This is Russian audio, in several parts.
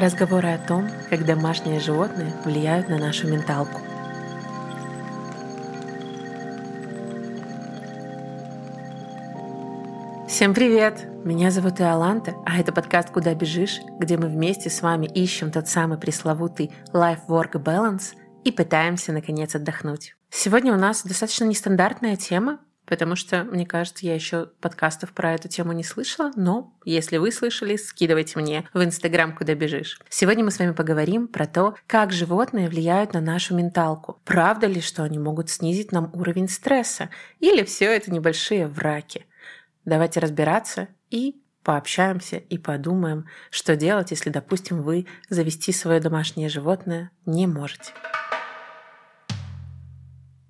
Разговоры о том, как домашние животные влияют на нашу менталку. Всем привет! Меня зовут Иоланта, а это подкаст «Куда бежишь?», где мы вместе с вами ищем тот самый пресловутый life-work balance и пытаемся, наконец, отдохнуть. Сегодня у нас достаточно нестандартная тема, потому что, мне кажется, я еще подкастов про эту тему не слышала, но если вы слышали, скидывайте мне в Инстаграм, куда бежишь. Сегодня мы с вами поговорим про то, как животные влияют на нашу менталку. Правда ли, что они могут снизить нам уровень стресса? Или все это небольшие враки? Давайте разбираться и пообщаемся и подумаем, что делать, если, допустим, вы завести свое домашнее животное не можете.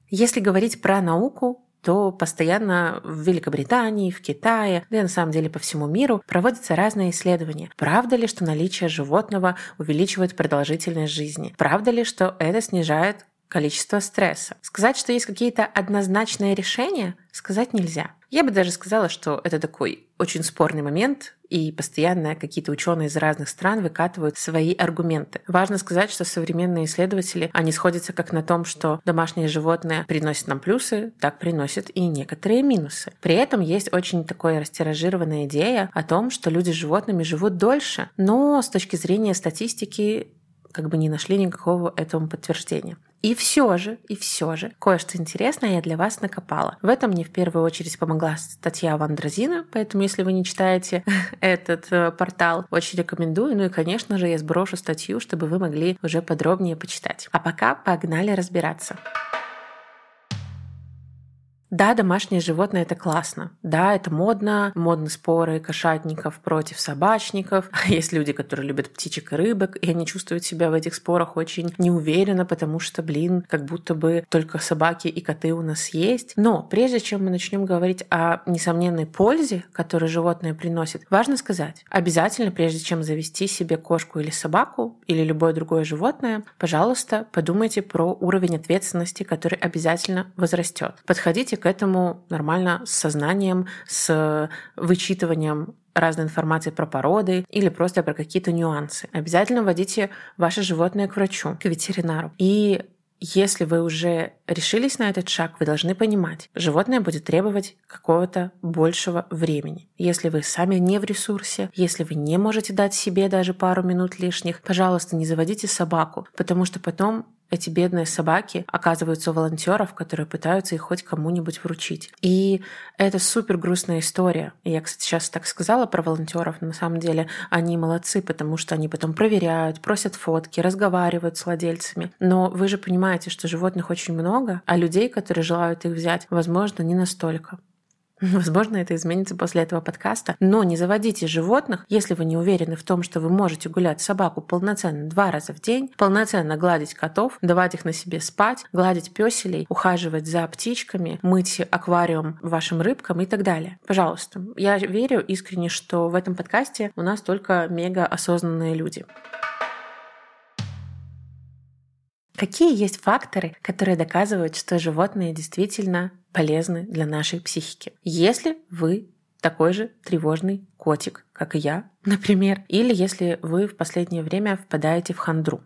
Если говорить про науку, то постоянно в Великобритании, в Китае, да и на самом деле по всему миру проводятся разные исследования. Правда ли, что наличие животного увеличивает продолжительность жизни? Правда ли, что это снижает количество стресса. Сказать, что есть какие-то однозначные решения, сказать нельзя. Я бы даже сказала, что это такой очень спорный момент, и постоянно какие-то ученые из разных стран выкатывают свои аргументы. Важно сказать, что современные исследователи, они сходятся как на том, что домашние животные приносят нам плюсы, так приносят и некоторые минусы. При этом есть очень такая растиражированная идея о том, что люди с животными живут дольше, но с точки зрения статистики как бы не нашли никакого этому подтверждения. И все же, и все же, кое-что интересное я для вас накопала. В этом мне в первую очередь помогла статья Вандразина, поэтому если вы не читаете этот э, портал, очень рекомендую. Ну и, конечно же, я сброшу статью, чтобы вы могли уже подробнее почитать. А пока погнали разбираться. Да, домашнее животное это классно. Да, это модно. Модны споры кошатников против собачников. Есть люди, которые любят птичек и рыбок, и они чувствуют себя в этих спорах очень неуверенно, потому что, блин, как будто бы только собаки и коты у нас есть. Но прежде чем мы начнем говорить о несомненной пользе, которую животное приносит, важно сказать, обязательно, прежде чем завести себе кошку или собаку, или любое другое животное, пожалуйста, подумайте про уровень ответственности, который обязательно возрастет. Подходите к этому нормально с сознанием, с вычитыванием разной информации про породы или просто про какие-то нюансы. Обязательно водите ваше животное к врачу, к ветеринару. И если вы уже решились на этот шаг, вы должны понимать, животное будет требовать какого-то большего времени. Если вы сами не в ресурсе, если вы не можете дать себе даже пару минут лишних, пожалуйста, не заводите собаку, потому что потом эти бедные собаки оказываются у волонтеров, которые пытаются их хоть кому-нибудь вручить. И это супер грустная история. Я, кстати, сейчас так сказала про волонтеров, но на самом деле они молодцы, потому что они потом проверяют, просят фотки, разговаривают с владельцами. Но вы же понимаете, что животных очень много, а людей, которые желают их взять, возможно, не настолько. Возможно, это изменится после этого подкаста. Но не заводите животных, если вы не уверены в том, что вы можете гулять собаку полноценно два раза в день, полноценно гладить котов, давать их на себе спать, гладить песелей, ухаживать за птичками, мыть аквариум вашим рыбкам и так далее. Пожалуйста. Я верю искренне, что в этом подкасте у нас только мега осознанные люди. Какие есть факторы, которые доказывают, что животные действительно полезны для нашей психики? Если вы такой же тревожный котик, как и я, например, или если вы в последнее время впадаете в хандру.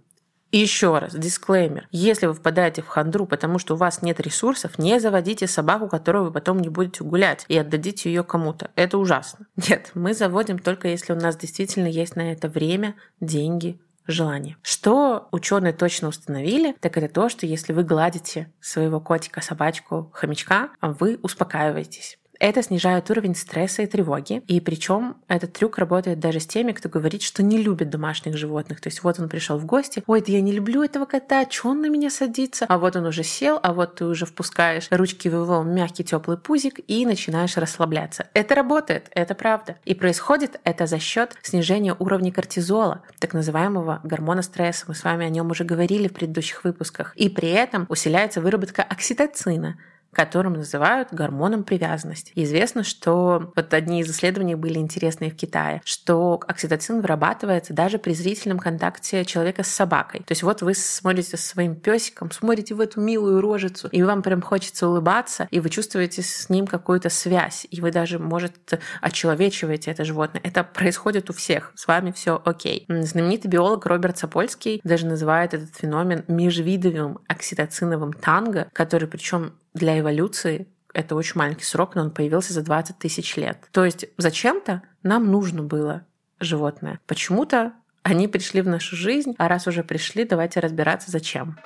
Еще раз, дисклеймер. Если вы впадаете в хандру, потому что у вас нет ресурсов, не заводите собаку, которую вы потом не будете гулять, и отдадите ее кому-то. Это ужасно. Нет, мы заводим только если у нас действительно есть на это время, деньги, желание. Что ученые точно установили, так это то, что если вы гладите своего котика, собачку, хомячка, вы успокаиваетесь. Это снижает уровень стресса и тревоги. И причем этот трюк работает даже с теми, кто говорит, что не любит домашних животных. То есть вот он пришел в гости, ой, да я не люблю этого кота, что он на меня садится? А вот он уже сел, а вот ты уже впускаешь ручки в его мягкий теплый пузик и начинаешь расслабляться. Это работает, это правда. И происходит это за счет снижения уровня кортизола, так называемого гормона стресса. Мы с вами о нем уже говорили в предыдущих выпусках. И при этом усиляется выработка окситоцина, которым называют гормоном привязанности. Известно, что вот одни из исследований были интересные в Китае, что окситоцин вырабатывается даже при зрительном контакте человека с собакой. То есть вот вы смотрите со своим песиком, смотрите в эту милую рожицу, и вам прям хочется улыбаться, и вы чувствуете с ним какую-то связь, и вы даже, может, очеловечиваете это животное. Это происходит у всех. С вами все окей. Знаменитый биолог Роберт Сапольский даже называет этот феномен межвидовым окситоциновым танго, который причем для эволюции это очень маленький срок, но он появился за 20 тысяч лет. То есть зачем-то нам нужно было животное. Почему-то они пришли в нашу жизнь, а раз уже пришли, давайте разбираться, зачем.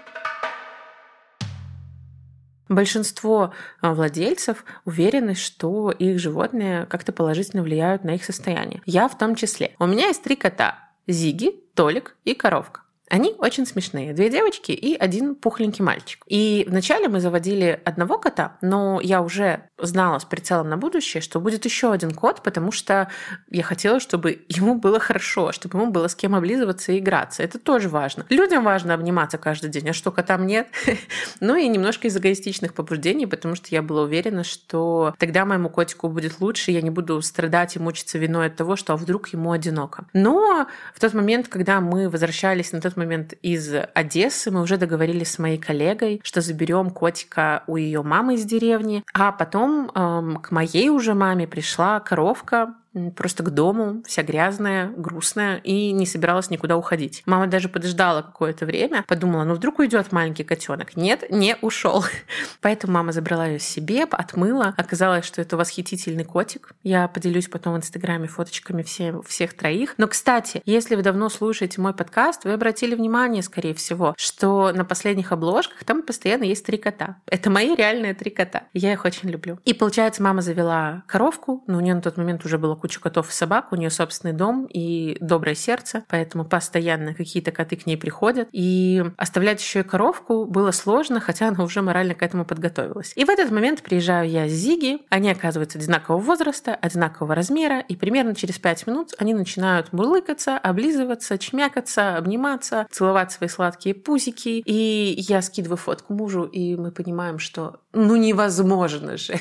Большинство а, владельцев уверены, что их животные как-то положительно влияют на их состояние. Я в том числе. У меня есть три кота. Зиги, Толик и коровка. Они очень смешные. Две девочки и один пухленький мальчик. И вначале мы заводили одного кота, но я уже знала с прицелом на будущее, что будет еще один кот, потому что я хотела, чтобы ему было хорошо, чтобы ему было с кем облизываться и играться. Это тоже важно. Людям важно обниматься каждый день, а что котам нет? ну и немножко из эгоистичных побуждений, потому что я была уверена, что тогда моему котику будет лучше, я не буду страдать и мучиться виной от того, что а вдруг ему одиноко. Но в тот момент, когда мы возвращались на тот момент из Одессы, мы уже договорились с моей коллегой, что заберем котика у ее мамы из деревни, а потом эм, к моей уже маме пришла коровка, просто к дому, вся грязная, грустная, и не собиралась никуда уходить. Мама даже подождала какое-то время, подумала, ну вдруг уйдет маленький котенок. Нет, не ушел. Поэтому мама забрала ее себе, отмыла. Оказалось, что это восхитительный котик. Я поделюсь потом в Инстаграме фоточками все, всех троих. Но, кстати, если вы давно слушаете мой подкаст, вы обратили внимание, скорее всего, что на последних обложках там постоянно есть три кота. Это мои реальные три кота. Я их очень люблю. И получается, мама завела коровку, но у нее на тот момент уже было кучу котов и собак, у нее собственный дом и доброе сердце, поэтому постоянно какие-то коты к ней приходят. И оставлять еще и коровку было сложно, хотя она уже морально к этому подготовилась. И в этот момент приезжаю я с Зиги, они оказываются одинакового возраста, одинакового размера, и примерно через пять минут они начинают мурлыкаться, облизываться, чмякаться, обниматься, целовать свои сладкие пузики. И я скидываю фотку мужу, и мы понимаем, что ну невозможно же.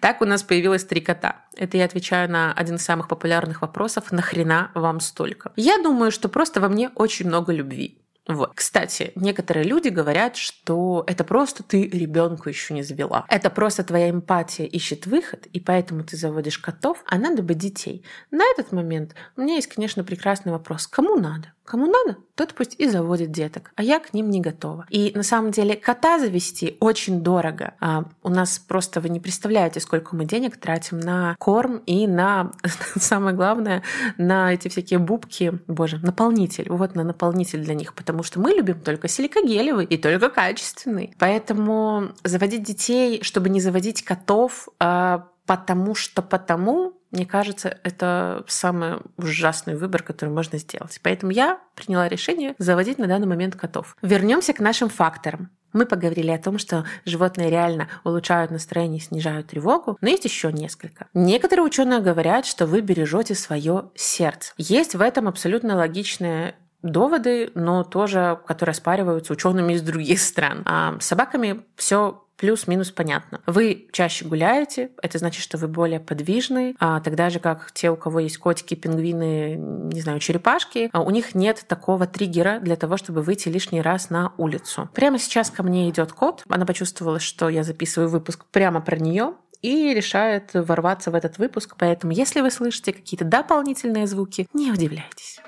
Так у нас появилось три кота. Это я отвечаю на один из самых популярных вопросов «Нахрена вам столько?». Я думаю, что просто во мне очень много любви. Вот. Кстати, некоторые люди говорят, что это просто ты ребенку еще не завела. Это просто твоя эмпатия ищет выход, и поэтому ты заводишь котов, а надо бы детей. На этот момент у меня есть, конечно, прекрасный вопрос. Кому надо? Кому надо, тот пусть и заводит деток, а я к ним не готова. И на самом деле кота завести очень дорого. А у нас просто вы не представляете, сколько мы денег тратим на корм и на, самое главное, на эти всякие бубки, боже, наполнитель. Вот на наполнитель для них, потому что мы любим только силикогелевый и только качественный. Поэтому заводить детей, чтобы не заводить котов, а потому что потому мне кажется, это самый ужасный выбор, который можно сделать. Поэтому я приняла решение заводить на данный момент котов. Вернемся к нашим факторам. Мы поговорили о том, что животные реально улучшают настроение и снижают тревогу, но есть еще несколько. Некоторые ученые говорят, что вы бережете свое сердце. Есть в этом абсолютно логичное доводы, но тоже, которые оспариваются учеными из других стран. А с собаками все плюс-минус понятно. Вы чаще гуляете, это значит, что вы более подвижны, а тогда же, как те, у кого есть котики, пингвины, не знаю, черепашки, а у них нет такого триггера для того, чтобы выйти лишний раз на улицу. Прямо сейчас ко мне идет кот, она почувствовала, что я записываю выпуск прямо про нее, и решает ворваться в этот выпуск. Поэтому, если вы слышите какие-то дополнительные звуки, не удивляйтесь.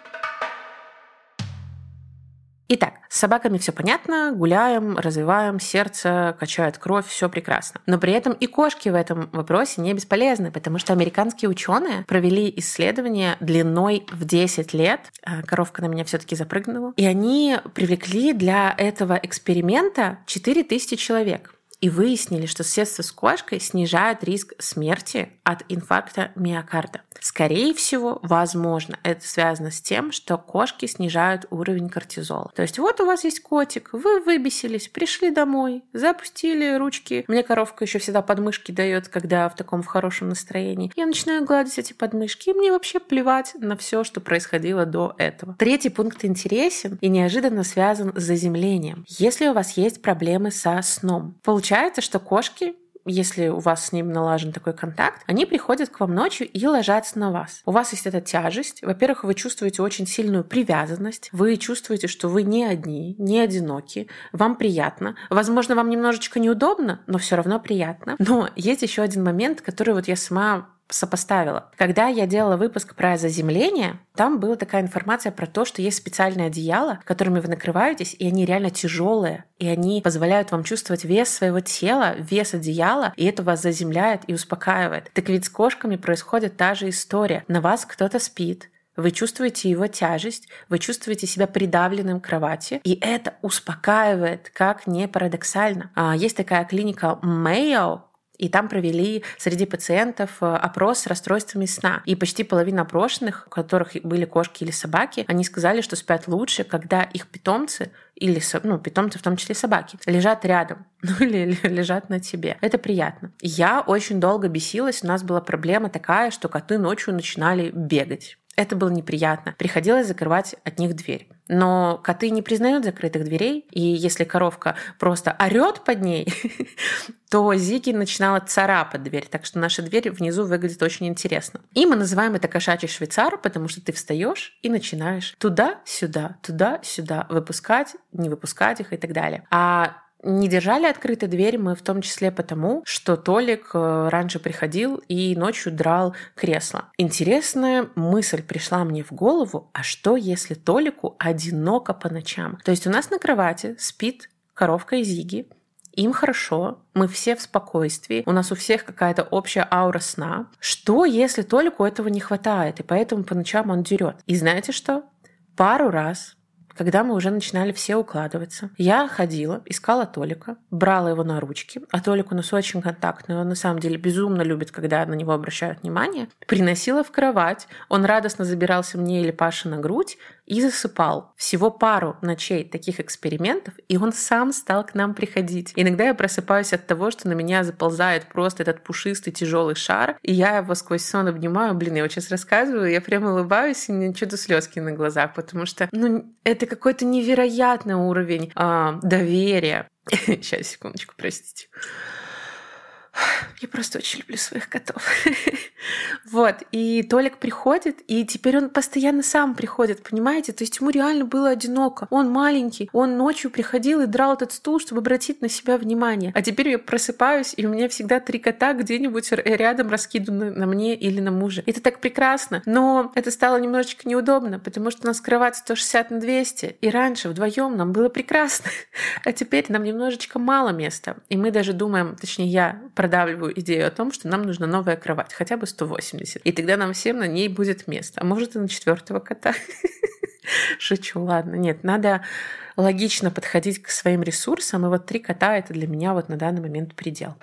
Итак, с собаками все понятно, гуляем, развиваем, сердце качает кровь, все прекрасно. Но при этом и кошки в этом вопросе не бесполезны, потому что американские ученые провели исследование длиной в 10 лет. А, коровка на меня все-таки запрыгнула. И они привлекли для этого эксперимента 4000 человек и выяснили, что соседство с кошкой снижает риск смерти от инфаркта миокарда. Скорее всего, возможно, это связано с тем, что кошки снижают уровень кортизола. То есть вот у вас есть котик, вы выбесились, пришли домой, запустили ручки. Мне коровка еще всегда подмышки дает, когда в таком в хорошем настроении. Я начинаю гладить эти подмышки, и мне вообще плевать на все, что происходило до этого. Третий пункт интересен и неожиданно связан с заземлением. Если у вас есть проблемы со сном, получается, что кошки если у вас с ним налажен такой контакт, они приходят к вам ночью и ложатся на вас. У вас есть эта тяжесть. Во-первых, вы чувствуете очень сильную привязанность. Вы чувствуете, что вы не одни, не одиноки. Вам приятно. Возможно, вам немножечко неудобно, но все равно приятно. Но есть еще один момент, который вот я сама сопоставила. Когда я делала выпуск про заземление, там была такая информация про то, что есть специальные одеяла, которыми вы накрываетесь, и они реально тяжелые, и они позволяют вам чувствовать вес своего тела, вес одеяла, и это вас заземляет и успокаивает. Так ведь с кошками происходит та же история. На вас кто-то спит, вы чувствуете его тяжесть, вы чувствуете себя придавленным к кровати, и это успокаивает, как не парадоксально. А, есть такая клиника Mayo, и там провели среди пациентов э, опрос с расстройствами сна. И почти половина опрошенных, у которых были кошки или собаки, они сказали, что спят лучше, когда их питомцы или ну, питомцы, в том числе собаки, лежат рядом, ну или лежат на тебе. Это приятно. Я очень долго бесилась, у нас была проблема такая, что коты ночью начинали бегать. Это было неприятно. Приходилось закрывать от них дверь. Но коты не признают закрытых дверей, и если коровка просто орет под ней, то Зиги начинала царапать дверь, так что наша дверь внизу выглядит очень интересно. И мы называем это кошачий швейцар, потому что ты встаешь и начинаешь туда-сюда, туда-сюда выпускать, не выпускать их и так далее. А не держали открытой дверь мы в том числе потому, что Толик э, раньше приходил и ночью драл кресло. Интересная мысль пришла мне в голову, а что если Толику одиноко по ночам? То есть у нас на кровати спит коровка из Зиги, им хорошо, мы все в спокойствии, у нас у всех какая-то общая аура сна. Что, если Толику этого не хватает, и поэтому по ночам он дерет? И знаете что? Пару раз когда мы уже начинали все укладываться. Я ходила, искала Толика, брала его на ручки, а Толик у нас очень контактный, он на самом деле безумно любит, когда на него обращают внимание, приносила в кровать, он радостно забирался мне или Паше на грудь, и засыпал. Всего пару ночей таких экспериментов, и он сам стал к нам приходить. Иногда я просыпаюсь от того, что на меня заползает просто этот пушистый тяжелый шар, и я его сквозь сон обнимаю. Блин, я вот сейчас рассказываю, я прям улыбаюсь, и мне что-то слезки на глазах, потому что, ну, это какой-то невероятный уровень а, доверия. Сейчас, секундочку, простите. Я просто очень люблю своих котов. вот. И Толик приходит, и теперь он постоянно сам приходит, понимаете? То есть ему реально было одиноко. Он маленький, он ночью приходил и драл этот стул, чтобы обратить на себя внимание. А теперь я просыпаюсь, и у меня всегда три кота где-нибудь рядом раскиданы на мне или на муже. Это так прекрасно. Но это стало немножечко неудобно, потому что у нас кровать 160 на 200, и раньше вдвоем нам было прекрасно. а теперь нам немножечко мало места. И мы даже думаем, точнее я, про продавливаю идею о том, что нам нужна новая кровать, хотя бы 180. И тогда нам всем на ней будет место. А может и на четвертого кота. Шучу, ладно. Нет, надо логично подходить к своим ресурсам. И вот три кота — это для меня вот на данный момент предел.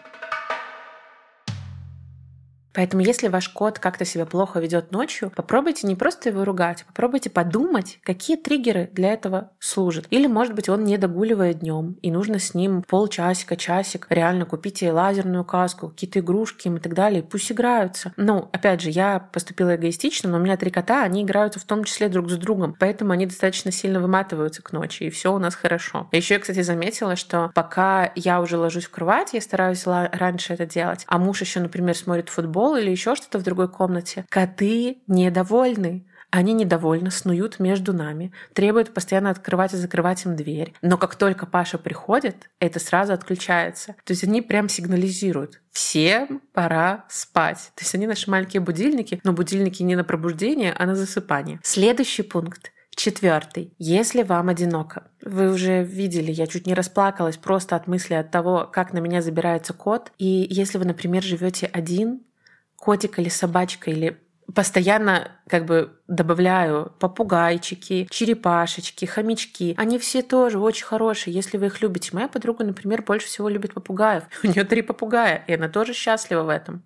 Поэтому если ваш кот как-то себя плохо ведет ночью, попробуйте не просто его ругать, а попробуйте подумать, какие триггеры для этого служат. Или, может быть, он не догуливает днем, и нужно с ним полчасика, часик реально купите лазерную каску, какие-то игрушки им и так далее, пусть играются. Ну, опять же, я поступила эгоистично, но у меня три кота, они играются в том числе друг с другом, поэтому они достаточно сильно выматываются к ночи, и все у нас хорошо. Еще я, кстати, заметила, что пока я уже ложусь в кровать, я стараюсь раньше это делать, а муж еще, например, смотрит футбол, футбол или еще что-то в другой комнате. Коты недовольны. Они недовольны, снуют между нами, требуют постоянно открывать и закрывать им дверь. Но как только Паша приходит, это сразу отключается. То есть они прям сигнализируют. Всем пора спать. То есть они наши маленькие будильники, но будильники не на пробуждение, а на засыпание. Следующий пункт. Четвертый. Если вам одиноко, вы уже видели, я чуть не расплакалась просто от мысли от того, как на меня забирается кот. И если вы, например, живете один, котик или собачка, или постоянно как бы добавляю попугайчики, черепашечки, хомячки. Они все тоже очень хорошие, если вы их любите. Моя подруга, например, больше всего любит попугаев. У нее три попугая, и она тоже счастлива в этом.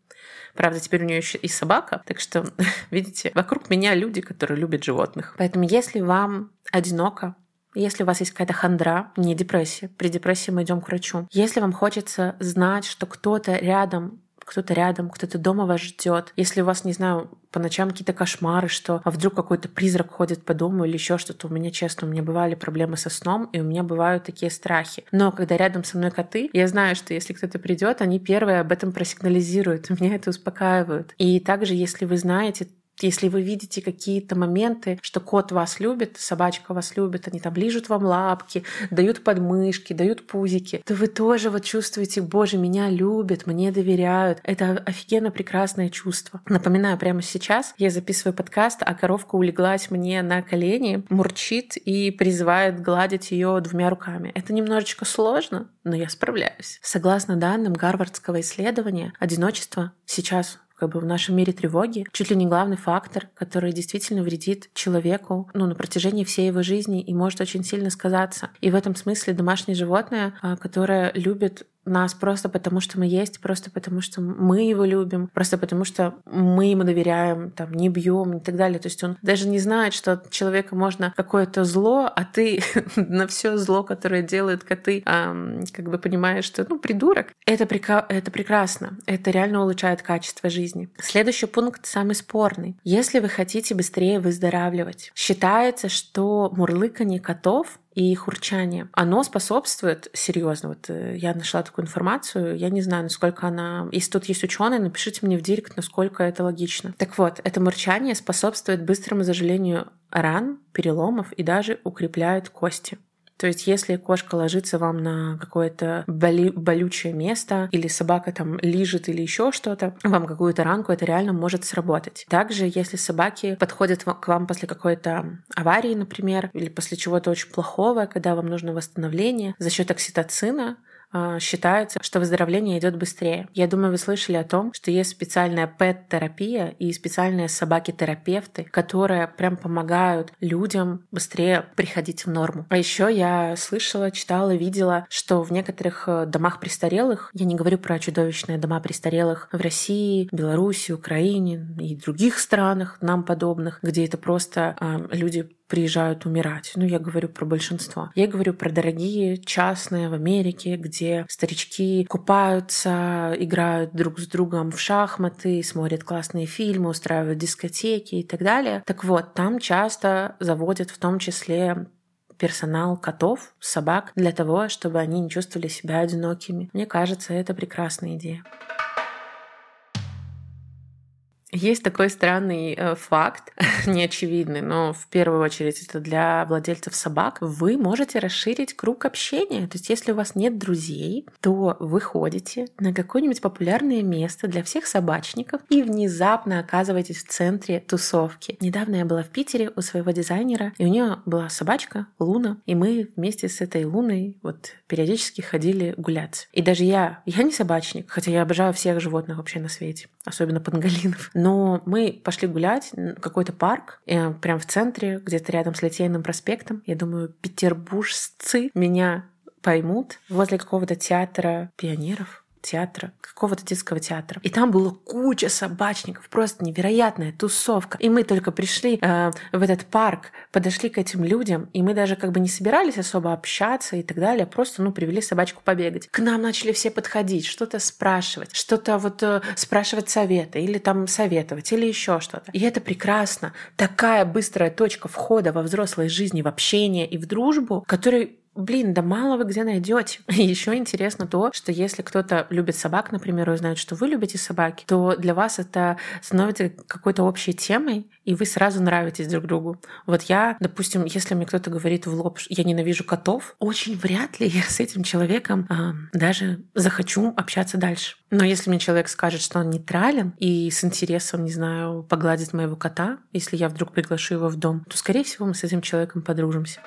Правда, теперь у нее еще и собака. Так что, видите, вокруг меня люди, которые любят животных. Поэтому, если вам одиноко, если у вас есть какая-то хандра, не депрессия, при депрессии мы идем к врачу. Если вам хочется знать, что кто-то рядом кто-то рядом, кто-то дома вас ждет. Если у вас, не знаю, по ночам какие-то кошмары, что а вдруг какой-то призрак ходит по дому или еще что-то. У меня, честно, у меня бывали проблемы со сном, и у меня бывают такие страхи. Но когда рядом со мной коты, я знаю, что если кто-то придет, они первые об этом просигнализируют. Меня это успокаивает. И также, если вы знаете если вы видите какие-то моменты, что кот вас любит, собачка вас любит, они там лижут вам лапки, дают подмышки, дают пузики, то вы тоже вот чувствуете, боже, меня любят, мне доверяют. Это офигенно прекрасное чувство. Напоминаю, прямо сейчас я записываю подкаст, а коровка улеглась мне на колени, мурчит и призывает гладить ее двумя руками. Это немножечко сложно, но я справляюсь. Согласно данным Гарвардского исследования, одиночество сейчас как бы в нашем мире тревоги чуть ли не главный фактор, который действительно вредит человеку ну, на протяжении всей его жизни и может очень сильно сказаться. И в этом смысле домашнее животное, а, которое любит нас просто потому, что мы есть, просто потому, что мы его любим, просто потому, что мы ему доверяем, там, не бьем и так далее. То есть он даже не знает, что от человека можно какое-то зло, а ты на все зло, которое делают коты, как бы понимаешь, что, ну, придурок. Это, прека- это прекрасно. Это реально улучшает качество жизни. Следующий пункт самый спорный. Если вы хотите быстрее выздоравливать, считается, что мурлыканье котов и их урчание, оно способствует серьезно. Вот э, я нашла такую информацию, я не знаю, насколько она... Если тут есть ученые, напишите мне в директ, насколько это логично. Так вот, это мурчание способствует быстрому заживлению ран, переломов и даже укрепляет кости. То есть, если кошка ложится вам на какое-то боли, болючее место, или собака там лижет или еще что-то, вам какую-то ранку, это реально может сработать. Также, если собаки подходят к вам после какой-то аварии, например, или после чего-то очень плохого, когда вам нужно восстановление, за счет окситоцина считается, что выздоровление идет быстрее. Я думаю, вы слышали о том, что есть специальная пэт-терапия и специальные собаки-терапевты, которые прям помогают людям быстрее приходить в норму. А еще я слышала, читала, видела, что в некоторых э, домах престарелых, я не говорю про чудовищные дома престарелых в России, Беларуси, Украине и других странах нам подобных, где это просто э, люди приезжают умирать. Ну, я говорю про большинство. Я говорю про дорогие частные в Америке, где старички купаются, играют друг с другом в шахматы, смотрят классные фильмы, устраивают дискотеки и так далее. Так вот, там часто заводят в том числе персонал котов, собак для того, чтобы они не чувствовали себя одинокими. Мне кажется, это прекрасная идея. Есть такой странный э, факт, неочевидный, но в первую очередь это для владельцев собак. Вы можете расширить круг общения. То есть, если у вас нет друзей, то вы ходите на какое-нибудь популярное место для всех собачников и внезапно оказываетесь в центре тусовки. Недавно я была в Питере у своего дизайнера, и у нее была собачка Луна, и мы вместе с этой Луной вот периодически ходили гулять. И даже я, я не собачник, хотя я обожаю всех животных вообще на свете, особенно панголинов. Но мы пошли гулять в какой-то парк, э, прям в центре, где-то рядом с Литейным проспектом. Я думаю, петербуржцы меня поймут возле какого-то театра пионеров театра, какого-то детского театра. И там было куча собачников, просто невероятная тусовка. И мы только пришли э, в этот парк, подошли к этим людям, и мы даже как бы не собирались особо общаться и так далее, просто, ну, привели собачку побегать. К нам начали все подходить, что-то спрашивать, что-то вот э, спрашивать совета, или там советовать, или еще что-то. И это прекрасно. Такая быстрая точка входа во взрослой жизни, в общение и в дружбу, который блин, да мало вы где найдете. Еще интересно то, что если кто-то любит собак, например, и знает, что вы любите собаки, то для вас это становится какой-то общей темой, и вы сразу нравитесь друг другу. Вот я, допустим, если мне кто-то говорит в лоб, я ненавижу котов, очень вряд ли я с этим человеком э, даже захочу общаться дальше. Но если мне человек скажет, что он нейтрален и с интересом, не знаю, погладит моего кота, если я вдруг приглашу его в дом, то, скорее всего, мы с этим человеком подружимся.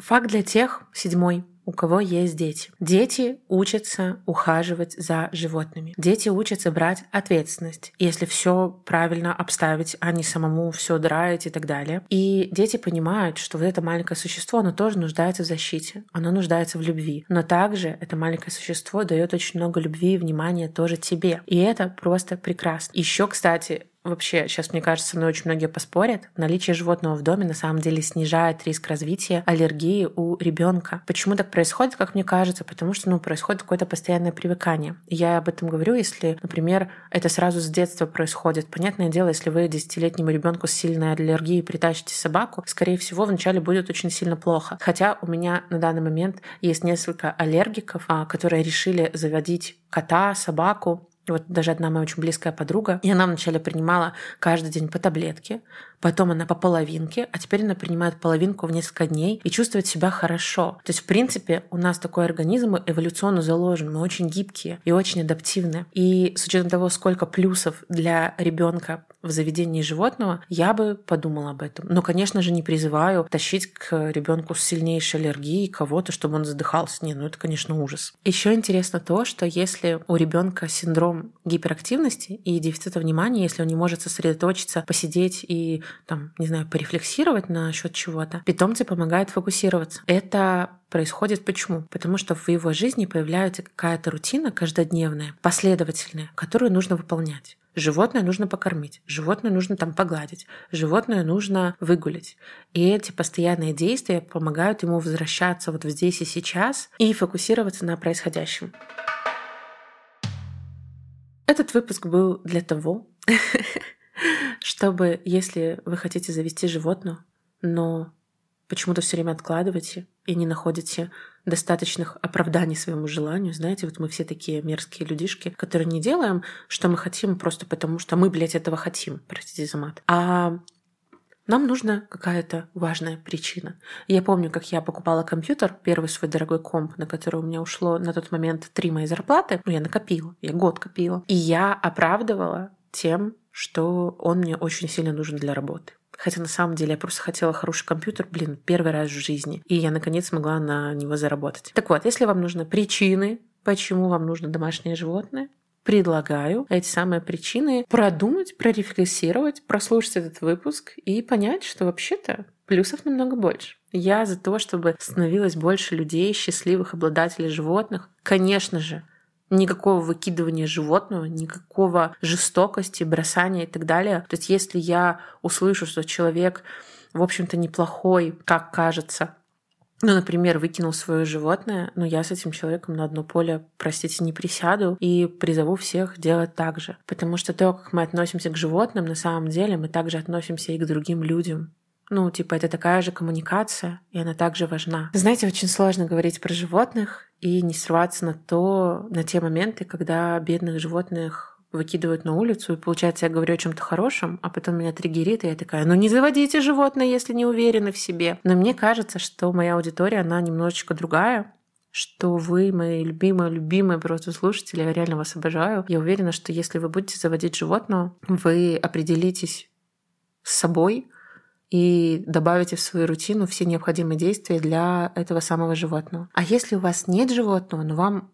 Факт для тех, седьмой, у кого есть дети. Дети учатся ухаживать за животными. Дети учатся брать ответственность, если все правильно обставить, а не самому все драить и так далее. И дети понимают, что вот это маленькое существо, оно тоже нуждается в защите, оно нуждается в любви. Но также это маленькое существо дает очень много любви и внимания тоже тебе. И это просто прекрасно. Еще, кстати, вообще, сейчас, мне кажется, со мной очень многие поспорят, наличие животного в доме на самом деле снижает риск развития аллергии у ребенка. Почему так происходит, как мне кажется? Потому что, ну, происходит какое-то постоянное привыкание. Я об этом говорю, если, например, это сразу с детства происходит. Понятное дело, если вы десятилетнему ребенку с сильной аллергией притащите собаку, скорее всего, вначале будет очень сильно плохо. Хотя у меня на данный момент есть несколько аллергиков, а, которые решили заводить кота, собаку, вот даже одна моя очень близкая подруга, и она вначале принимала каждый день по таблетке, потом она по половинке, а теперь она принимает половинку в несколько дней и чувствует себя хорошо. То есть, в принципе, у нас такой организм эволюционно заложен, мы очень гибкие и очень адаптивны. И с учетом того, сколько плюсов для ребенка в заведении животного, я бы подумала об этом. Но, конечно же, не призываю тащить к ребенку с сильнейшей аллергией кого-то, чтобы он задыхался. Не, ну это, конечно, ужас. Еще интересно то, что если у ребенка синдром гиперактивности и дефицита внимания, если он не может сосредоточиться, посидеть и там, не знаю, порефлексировать на счет чего-то, питомцы помогают фокусироваться. Это происходит почему? Потому что в его жизни появляется какая-то рутина каждодневная, последовательная, которую нужно выполнять. Животное нужно покормить, животное нужно там погладить, животное нужно выгулить. И эти постоянные действия помогают ему возвращаться вот здесь и сейчас и фокусироваться на происходящем. Этот выпуск был для того, чтобы, если вы хотите завести животное, но почему-то все время откладываете и не находите достаточных оправданий своему желанию. Знаете, вот мы все такие мерзкие людишки, которые не делаем, что мы хотим просто потому, что мы, блядь, этого хотим, простите за мат. А нам нужна какая-то важная причина. Я помню, как я покупала компьютер, первый свой дорогой комп, на который у меня ушло на тот момент три мои зарплаты. Ну, я накопила, я год копила. И я оправдывала тем, что он мне очень сильно нужен для работы. Хотя на самом деле я просто хотела хороший компьютер, блин, первый раз в жизни. И я наконец смогла на него заработать. Так вот, если вам нужны причины, почему вам нужно домашнее животное, предлагаю эти самые причины продумать, прорефлексировать, прослушать этот выпуск и понять, что вообще-то плюсов намного больше. Я за то, чтобы становилось больше людей, счастливых обладателей животных. Конечно же, никакого выкидывания животного, никакого жестокости, бросания и так далее. То есть если я услышу, что человек, в общем-то, неплохой, как кажется, ну, например, выкинул свое животное, но я с этим человеком на одно поле, простите, не присяду и призову всех делать так же. Потому что то, как мы относимся к животным, на самом деле мы также относимся и к другим людям. Ну, типа, это такая же коммуникация, и она также важна. Знаете, очень сложно говорить про животных и не срываться на то, на те моменты, когда бедных животных выкидывают на улицу, и получается, я говорю о чем-то хорошем, а потом меня триггерит, и я такая, ну не заводите животное, если не уверены в себе. Но мне кажется, что моя аудитория, она немножечко другая, что вы мои любимые, любимые просто слушатели, я реально вас обожаю. Я уверена, что если вы будете заводить животное, вы определитесь с собой, и добавите в свою рутину все необходимые действия для этого самого животного. А если у вас нет животного, но вам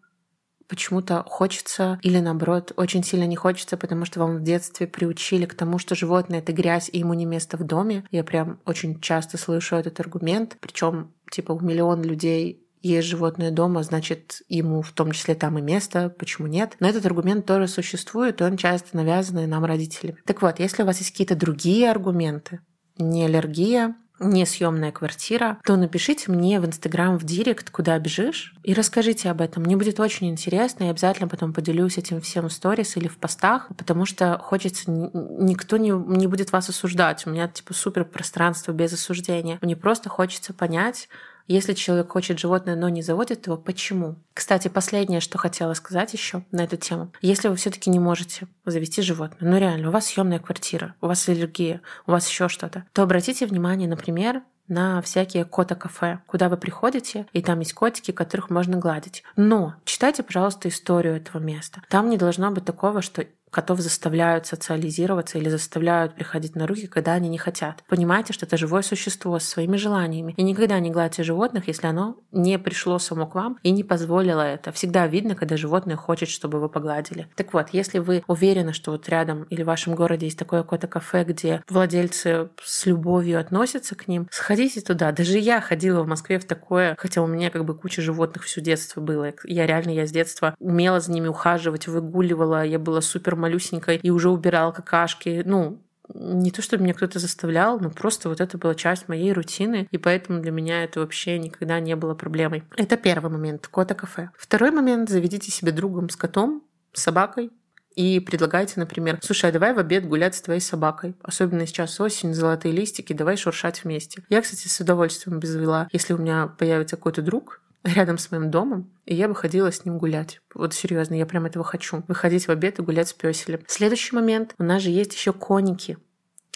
почему-то хочется или наоборот очень сильно не хочется, потому что вам в детстве приучили к тому, что животное это грязь и ему не место в доме. Я прям очень часто слышу этот аргумент, причем типа у миллион людей есть животное дома, значит, ему в том числе там и место, почему нет? Но этот аргумент тоже существует, и он часто навязанный нам родителями. Так вот, если у вас есть какие-то другие аргументы, не аллергия, не съемная квартира, то напишите мне в Инстаграм в Директ, куда бежишь, и расскажите об этом. Мне будет очень интересно, и обязательно потом поделюсь этим всем в сторис или в постах, потому что хочется, никто не, не будет вас осуждать. У меня типа супер пространство без осуждения. Мне просто хочется понять, если человек хочет животное, но не заводит его, почему? Кстати, последнее, что хотела сказать еще на эту тему. Если вы все-таки не можете завести животное, ну реально, у вас съемная квартира, у вас аллергия, у вас еще что-то, то обратите внимание, например, на всякие кота-кафе, куда вы приходите, и там есть котики, которых можно гладить. Но читайте, пожалуйста, историю этого места. Там не должно быть такого, что котов заставляют социализироваться или заставляют приходить на руки, когда они не хотят. Понимайте, что это живое существо со своими желаниями. И никогда не гладьте животных, если оно не пришло само к вам и не позволило это. Всегда видно, когда животное хочет, чтобы вы погладили. Так вот, если вы уверены, что вот рядом или в вашем городе есть такое какое-то кафе, где владельцы с любовью относятся к ним, сходите туда. Даже я ходила в Москве в такое, хотя у меня как бы куча животных все детство было. Я реально, я с детства умела за ними ухаживать, выгуливала, я была супер малюсенькой и уже убирала какашки. Ну, не то, чтобы меня кто-то заставлял, но просто вот это была часть моей рутины, и поэтому для меня это вообще никогда не было проблемой. Это первый момент, кота-кафе. Второй момент, заведите себе другом с котом, с собакой, и предлагайте, например, слушай, а давай в обед гулять с твоей собакой. Особенно сейчас осень, золотые листики, давай шуршать вместе. Я, кстати, с удовольствием бы если у меня появится какой-то друг, рядом с моим домом, и я бы ходила с ним гулять. Вот серьезно, я прям этого хочу. Выходить в обед и гулять с пёселем. Следующий момент. У нас же есть еще коники.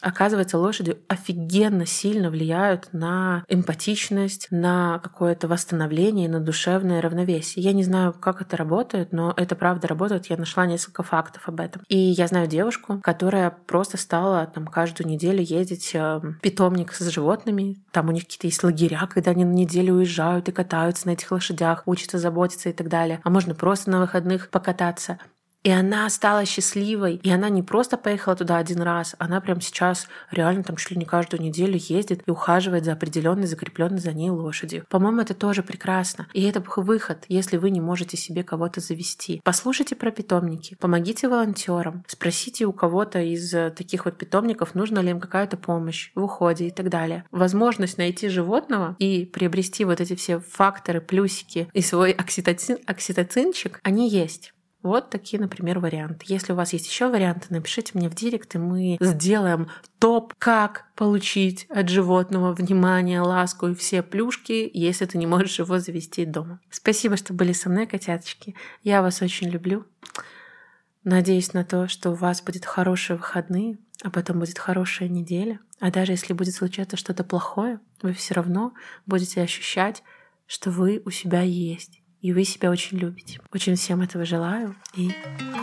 Оказывается, лошади офигенно сильно влияют на эмпатичность, на какое-то восстановление, на душевное равновесие. Я не знаю, как это работает, но это правда работает. Я нашла несколько фактов об этом. И я знаю девушку, которая просто стала там каждую неделю ездить э, в питомник с животными. Там у них какие-то есть лагеря, когда они на неделю уезжают и катаются на этих лошадях, учатся заботиться и так далее. А можно просто на выходных покататься. И она стала счастливой. И она не просто поехала туда один раз, она прямо сейчас реально там чуть ли не каждую неделю ездит и ухаживает за определенной закрепленной за ней лошадью. По-моему, это тоже прекрасно. И это выход, если вы не можете себе кого-то завести. Послушайте про питомники, помогите волонтерам, спросите у кого-то из э, таких вот питомников, нужна ли им какая-то помощь в уходе и так далее. Возможность найти животного и приобрести вот эти все факторы, плюсики и свой окситоцин, окситоцинчик, они есть. Вот такие, например, варианты. Если у вас есть еще варианты, напишите мне в директ, и мы сделаем топ, как получить от животного внимание, ласку и все плюшки, если ты не можешь его завести дома. Спасибо, что были со мной, котяточки. Я вас очень люблю. Надеюсь на то, что у вас будет хорошие выходные, а потом будет хорошая неделя. А даже если будет случаться что-то плохое, вы все равно будете ощущать, что вы у себя есть и вы себя очень любите. Очень всем этого желаю. И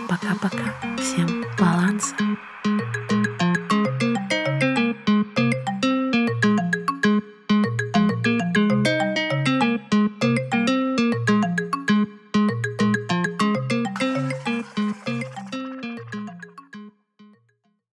пока-пока. Всем баланса.